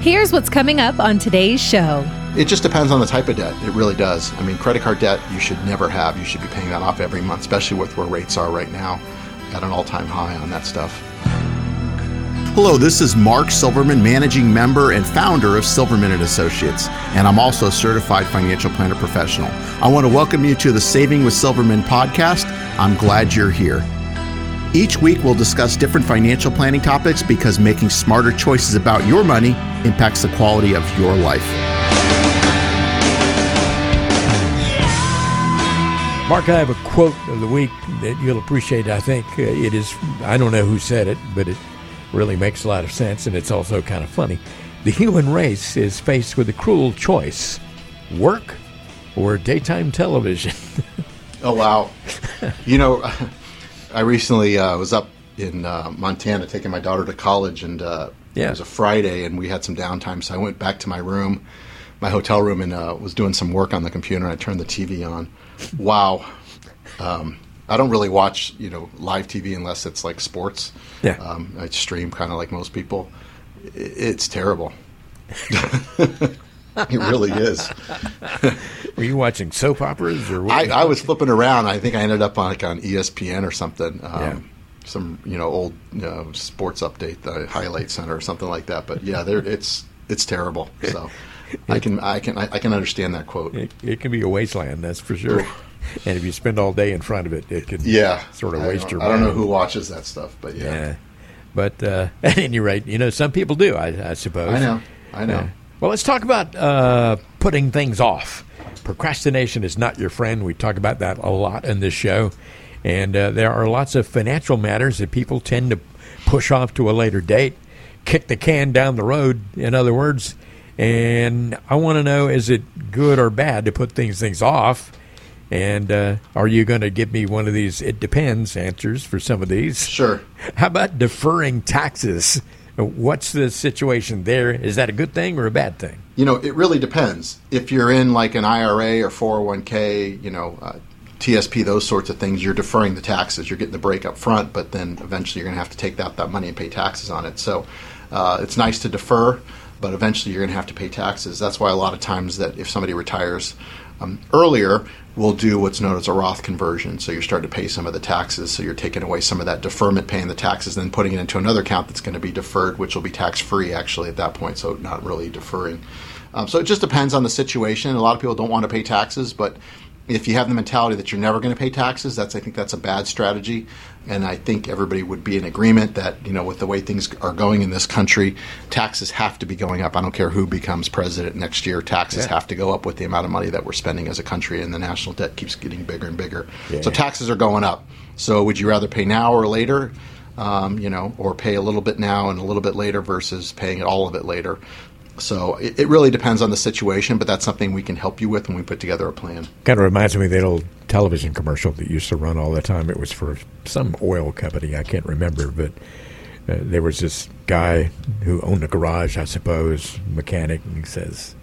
Here's what's coming up on today's show. It just depends on the type of debt. It really does. I mean, credit card debt you should never have. You should be paying that off every month, especially with where rates are right now at an all time high on that stuff. Hello, this is Mark Silverman, managing member and founder of Silverman and Associates, and I'm also a certified financial planner professional. I want to welcome you to the Saving with Silverman podcast. I'm glad you're here. Each week, we'll discuss different financial planning topics because making smarter choices about your money impacts the quality of your life. Mark, I have a quote of the week that you'll appreciate. I think uh, it is, I don't know who said it, but it really makes a lot of sense and it's also kind of funny. The human race is faced with a cruel choice work or daytime television. oh, wow. you know, I recently uh, was up in uh, Montana taking my daughter to college, and uh, yeah. it was a Friday, and we had some downtime. So I went back to my room, my hotel room, and uh, was doing some work on the computer. And I turned the TV on. Wow. Um, I don't really watch, you know, live TV unless it's like sports. Yeah. Um, I stream kind of like most people. It's terrible. it really is. Were you watching soap operas or? I, I, was flipping around. I think I ended up on like on ESPN or something. Um, yeah. Some you know old you know, sports update, the highlight center or something like that. But yeah, there it's it's terrible. So I can I can I, I can understand that quote. It, it, can be a wasteland, that's for sure. and if you spend all day in front of it, it can yeah sort of waste your. I don't know who watches that stuff, but yeah. yeah. But uh, at any rate, you know, some people do. I, I suppose. I know. I know. Well, let's talk about uh, putting things off. Procrastination is not your friend. We talk about that a lot in this show. And uh, there are lots of financial matters that people tend to push off to a later date, kick the can down the road, in other words. And I want to know is it good or bad to put things things off? And uh, are you going to give me one of these it depends answers for some of these? Sure. How about deferring taxes? What's the situation there? Is that a good thing or a bad thing? You know, it really depends. If you're in like an IRA or 401k, you know, uh, TSP, those sorts of things, you're deferring the taxes. You're getting the break up front, but then eventually you're going to have to take out that money and pay taxes on it. So uh, it's nice to defer, but eventually you're going to have to pay taxes. That's why a lot of times that if somebody retires um, earlier, we'll do what's known as a Roth conversion. So you're starting to pay some of the taxes. So you're taking away some of that deferment, paying the taxes, then putting it into another account that's going to be deferred, which will be tax free actually at that point. So not really deferring. Um, so it just depends on the situation. A lot of people don't want to pay taxes, but if you have the mentality that you're never going to pay taxes, that's I think that's a bad strategy. And I think everybody would be in agreement that you know with the way things are going in this country, taxes have to be going up. I don't care who becomes president next year. Taxes yeah. have to go up with the amount of money that we're spending as a country, and the national debt keeps getting bigger and bigger. Yeah. So taxes are going up. So would you rather pay now or later? Um, you know, or pay a little bit now and a little bit later versus paying all of it later. So it, it, really depends on the situation, but that's something we can help you with when we put together a plan. Kind of reminds me of that old television commercial that used to run all the time. It was for some oil company, I can't remember, but uh, there was this guy who owned a garage, I suppose, mechanic, and he says,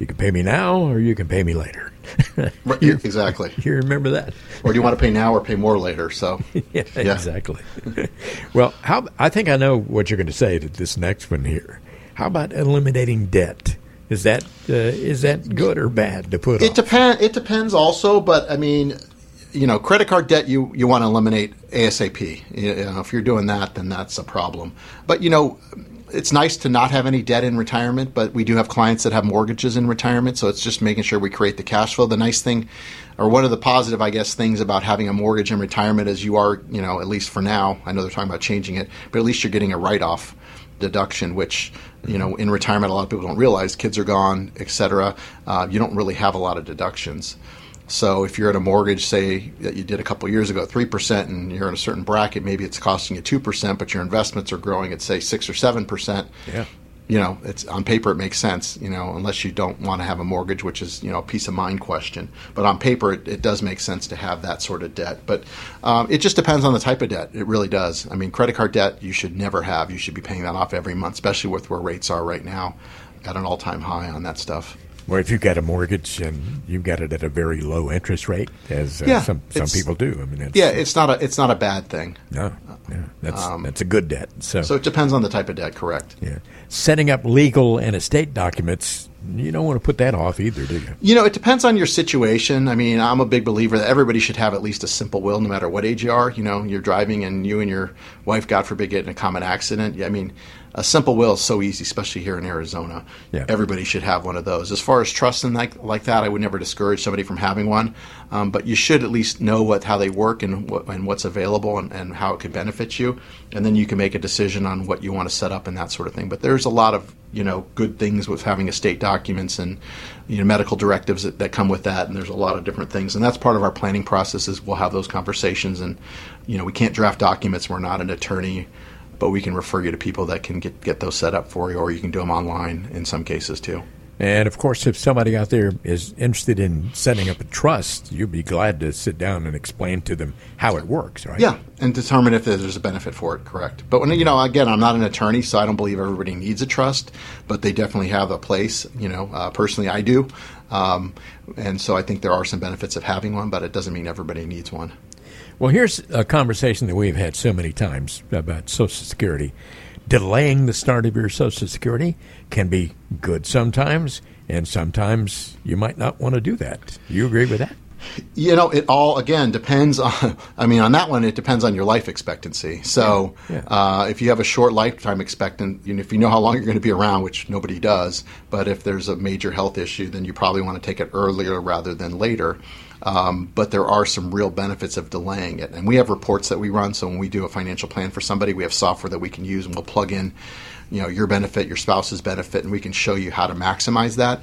"You can pay me now, or you can pay me later." right, you, exactly. You remember that? Or do you want to pay now or pay more later? So yeah, yeah, exactly. well, how I think I know what you're going to say to this next one here. How about eliminating debt? Is that uh, is that good or bad to put? It depends. It depends also, but I mean, you know, credit card debt you you want to eliminate ASAP. You know, if you're doing that, then that's a problem. But you know, it's nice to not have any debt in retirement, but we do have clients that have mortgages in retirement, so it's just making sure we create the cash flow. The nice thing, or one of the positive, I guess, things about having a mortgage in retirement is you are, you know, at least for now, I know they're talking about changing it, but at least you're getting a write off deduction, which you know in retirement a lot of people don't realize. Kids are gone, etc. Uh, you don't really have a lot of deductions. So if you're at a mortgage, say that you did a couple years ago, three percent, and you're in a certain bracket, maybe it's costing you two percent, but your investments are growing at say six or seven percent. Yeah you know, it's on paper it makes sense, you know, unless you don't want to have a mortgage, which is you know a peace of mind question. But on paper, it, it does make sense to have that sort of debt. But um, it just depends on the type of debt. It really does. I mean, credit card debt you should never have. You should be paying that off every month, especially with where rates are right now, at an all-time high on that stuff. Well, if you've got a mortgage and you've got it at a very low interest rate, as uh, Yeah, some some people do, I mean, it's, Yeah, it's not a it's not a bad thing. no, yeah, that's that's a good debt. So, So it depends on the type of debt, correct? yeah, setting up legal and estate documents, you don't want to put that off either, do you? You know, it depends on your situation. I mean, I'm a big believer that everybody should have at least a simple will, no matter what age you are. You know, you're driving and you and your wife, God forbid, get in a common accident. I mean, a simple will is so easy, especially here in Arizona. Yeah. Everybody should have one of those. As far as trust and like like that, I would never discourage somebody from having one, um, but you should at least know what how they work and what, and what's available and, and how it could benefit you, and then you can make a decision on what you want to set up and that sort of thing. But there's a lot of you know good things with having estate documents and you know medical directives that, that come with that, and there's a lot of different things, and that's part of our planning process. Is we'll have those conversations, and you know we can't draft documents. We're not an attorney but we can refer you to people that can get, get those set up for you, or you can do them online in some cases too. And of course, if somebody out there is interested in setting up a trust, you'd be glad to sit down and explain to them how it works, right? Yeah, and determine if there's a benefit for it. Correct. But when you know, again, I'm not an attorney, so I don't believe everybody needs a trust, but they definitely have a place. You know, uh, personally, I do, um, and so I think there are some benefits of having one, but it doesn't mean everybody needs one. Well, here's a conversation that we've had so many times about Social Security. Delaying the start of your Social Security can be good sometimes, and sometimes you might not want to do that. You agree with that? You know, it all again depends on. I mean, on that one, it depends on your life expectancy. So, Yeah. Uh, if you have a short lifetime expectant, you know, if you know how long you're going to be around, which nobody does, but if there's a major health issue, then you probably want to take it earlier rather than later. Um, but there are some real benefits of delaying it, and we have reports that we run. So when we do a financial plan for somebody, we have software that we can use, and we'll plug in, you know, your benefit, your spouse's benefit, and we can show you how to maximize that.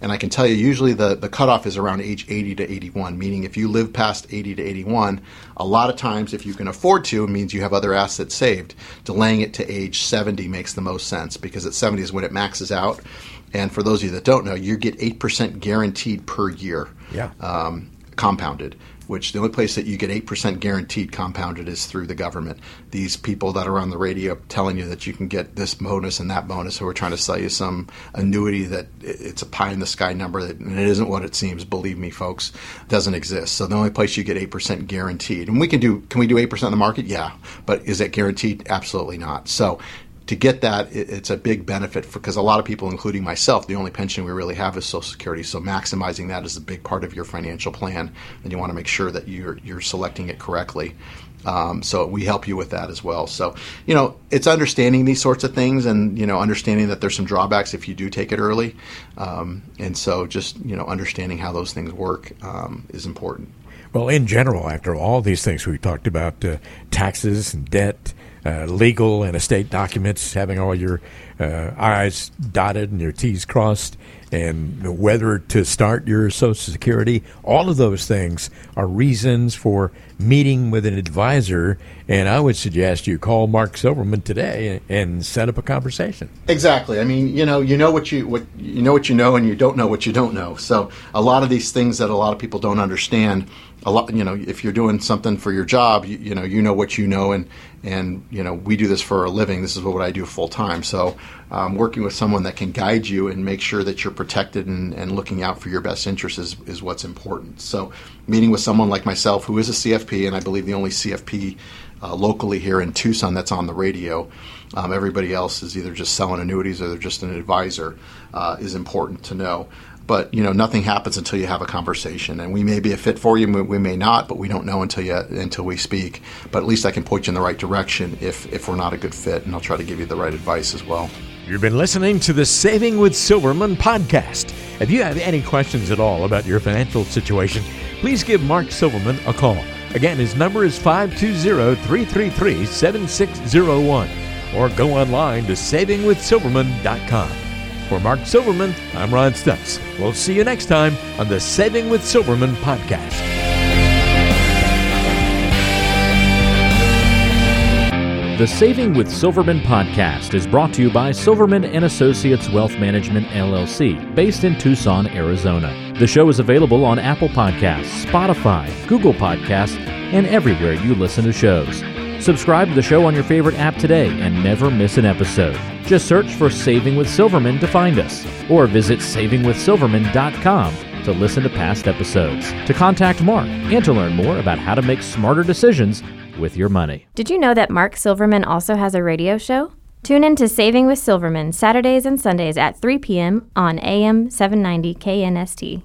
And I can tell you, usually the, the cutoff is around age 80 to 81, meaning if you live past 80 to 81, a lot of times, if you can afford to, it means you have other assets saved. Delaying it to age 70 makes the most sense because at 70 is when it maxes out. And for those of you that don't know, you get 8% guaranteed per year Yeah. um, compounded, which the only place that you get 8% guaranteed compounded is through the government. These people that are on the radio telling you that you can get this bonus and that bonus, who are trying to sell you some annuity that it's a pie in the sky number, that, and it isn't what it seems, believe me, folks, doesn't exist. So the only place you get 8% guaranteed, and we can do, can we do 8% in the market? Yeah. But is that guaranteed? Absolutely not. So to get that, it, it's a big benefit because a lot of people, including myself, the only pension we really have is Social Security. So maximizing that is a big part of your financial plan, and you want to make sure that you're you're selecting it correctly. Um, so we help you with that as well. So you know, it's understanding these sorts of things, and you know, understanding that there's some drawbacks if you do take it early, um, and so just you know, understanding how those things work um, is important. Well, in general, after all these things we talked about uh, taxes and debt, Uh, legal and estate documents, having all your uh, I's dotted and your T's crossed, and whether to start your Social Security, all of those things are reasons for meeting with an advisor. And I would suggest you call Mark Silverman today and set up a conversation. Exactly. I mean, you know, you know what you what you know what you know, and you don't know what you don't know. So a lot of these things that a lot of people don't understand. A lot, you know, if you're doing something for your job, you, you know, you know what you know, and and you know, we do this for a living. This is what I do full time. So, um, working with someone that can guide you and make sure that you're protected and, and looking out for your best interests is, is what's important. So, meeting with someone like myself, who is a CFP, and I believe the only CFP uh, locally here in Tucson that's on the radio. Um, everybody else is either just selling annuities or they're just an advisor. Uh, is important to know. But you know, nothing happens until you have a conversation, and we may be a fit for you, we- may not, but we don't know until you until we speak. But at least I can point you in the right direction if if we're not a good fit, and I'll try to give you the right advice as well. You've been listening to the Saving with Silverman podcast. If you have any questions at all about your financial situation, please give Mark Silverman a call. Again, his number is 520 333 7601 or go online to savingwithsilverman.com. For Mark Silverman, I'm Ron Stutz. We'll see you next time on the Saving with Silverman podcast. The Saving with Silverman podcast is brought to you by Silverman and Associates Wealth Management LLC, based in Tucson, Arizona. The show is available on Apple Podcasts, Spotify, Google Podcasts, and everywhere you listen to shows. Subscribe to the show on your favorite app today and never miss an episode. Just search for Saving with Silverman to find us, or visit savingwithsilverman.com to listen to past episodes, to contact Mark, and to learn more about how to make smarter decisions with your money. Did you know that Mark Silverman also has a radio show? Tune in to Saving with Silverman Saturdays and Sundays at 3 p.m. on AM 790 KNST.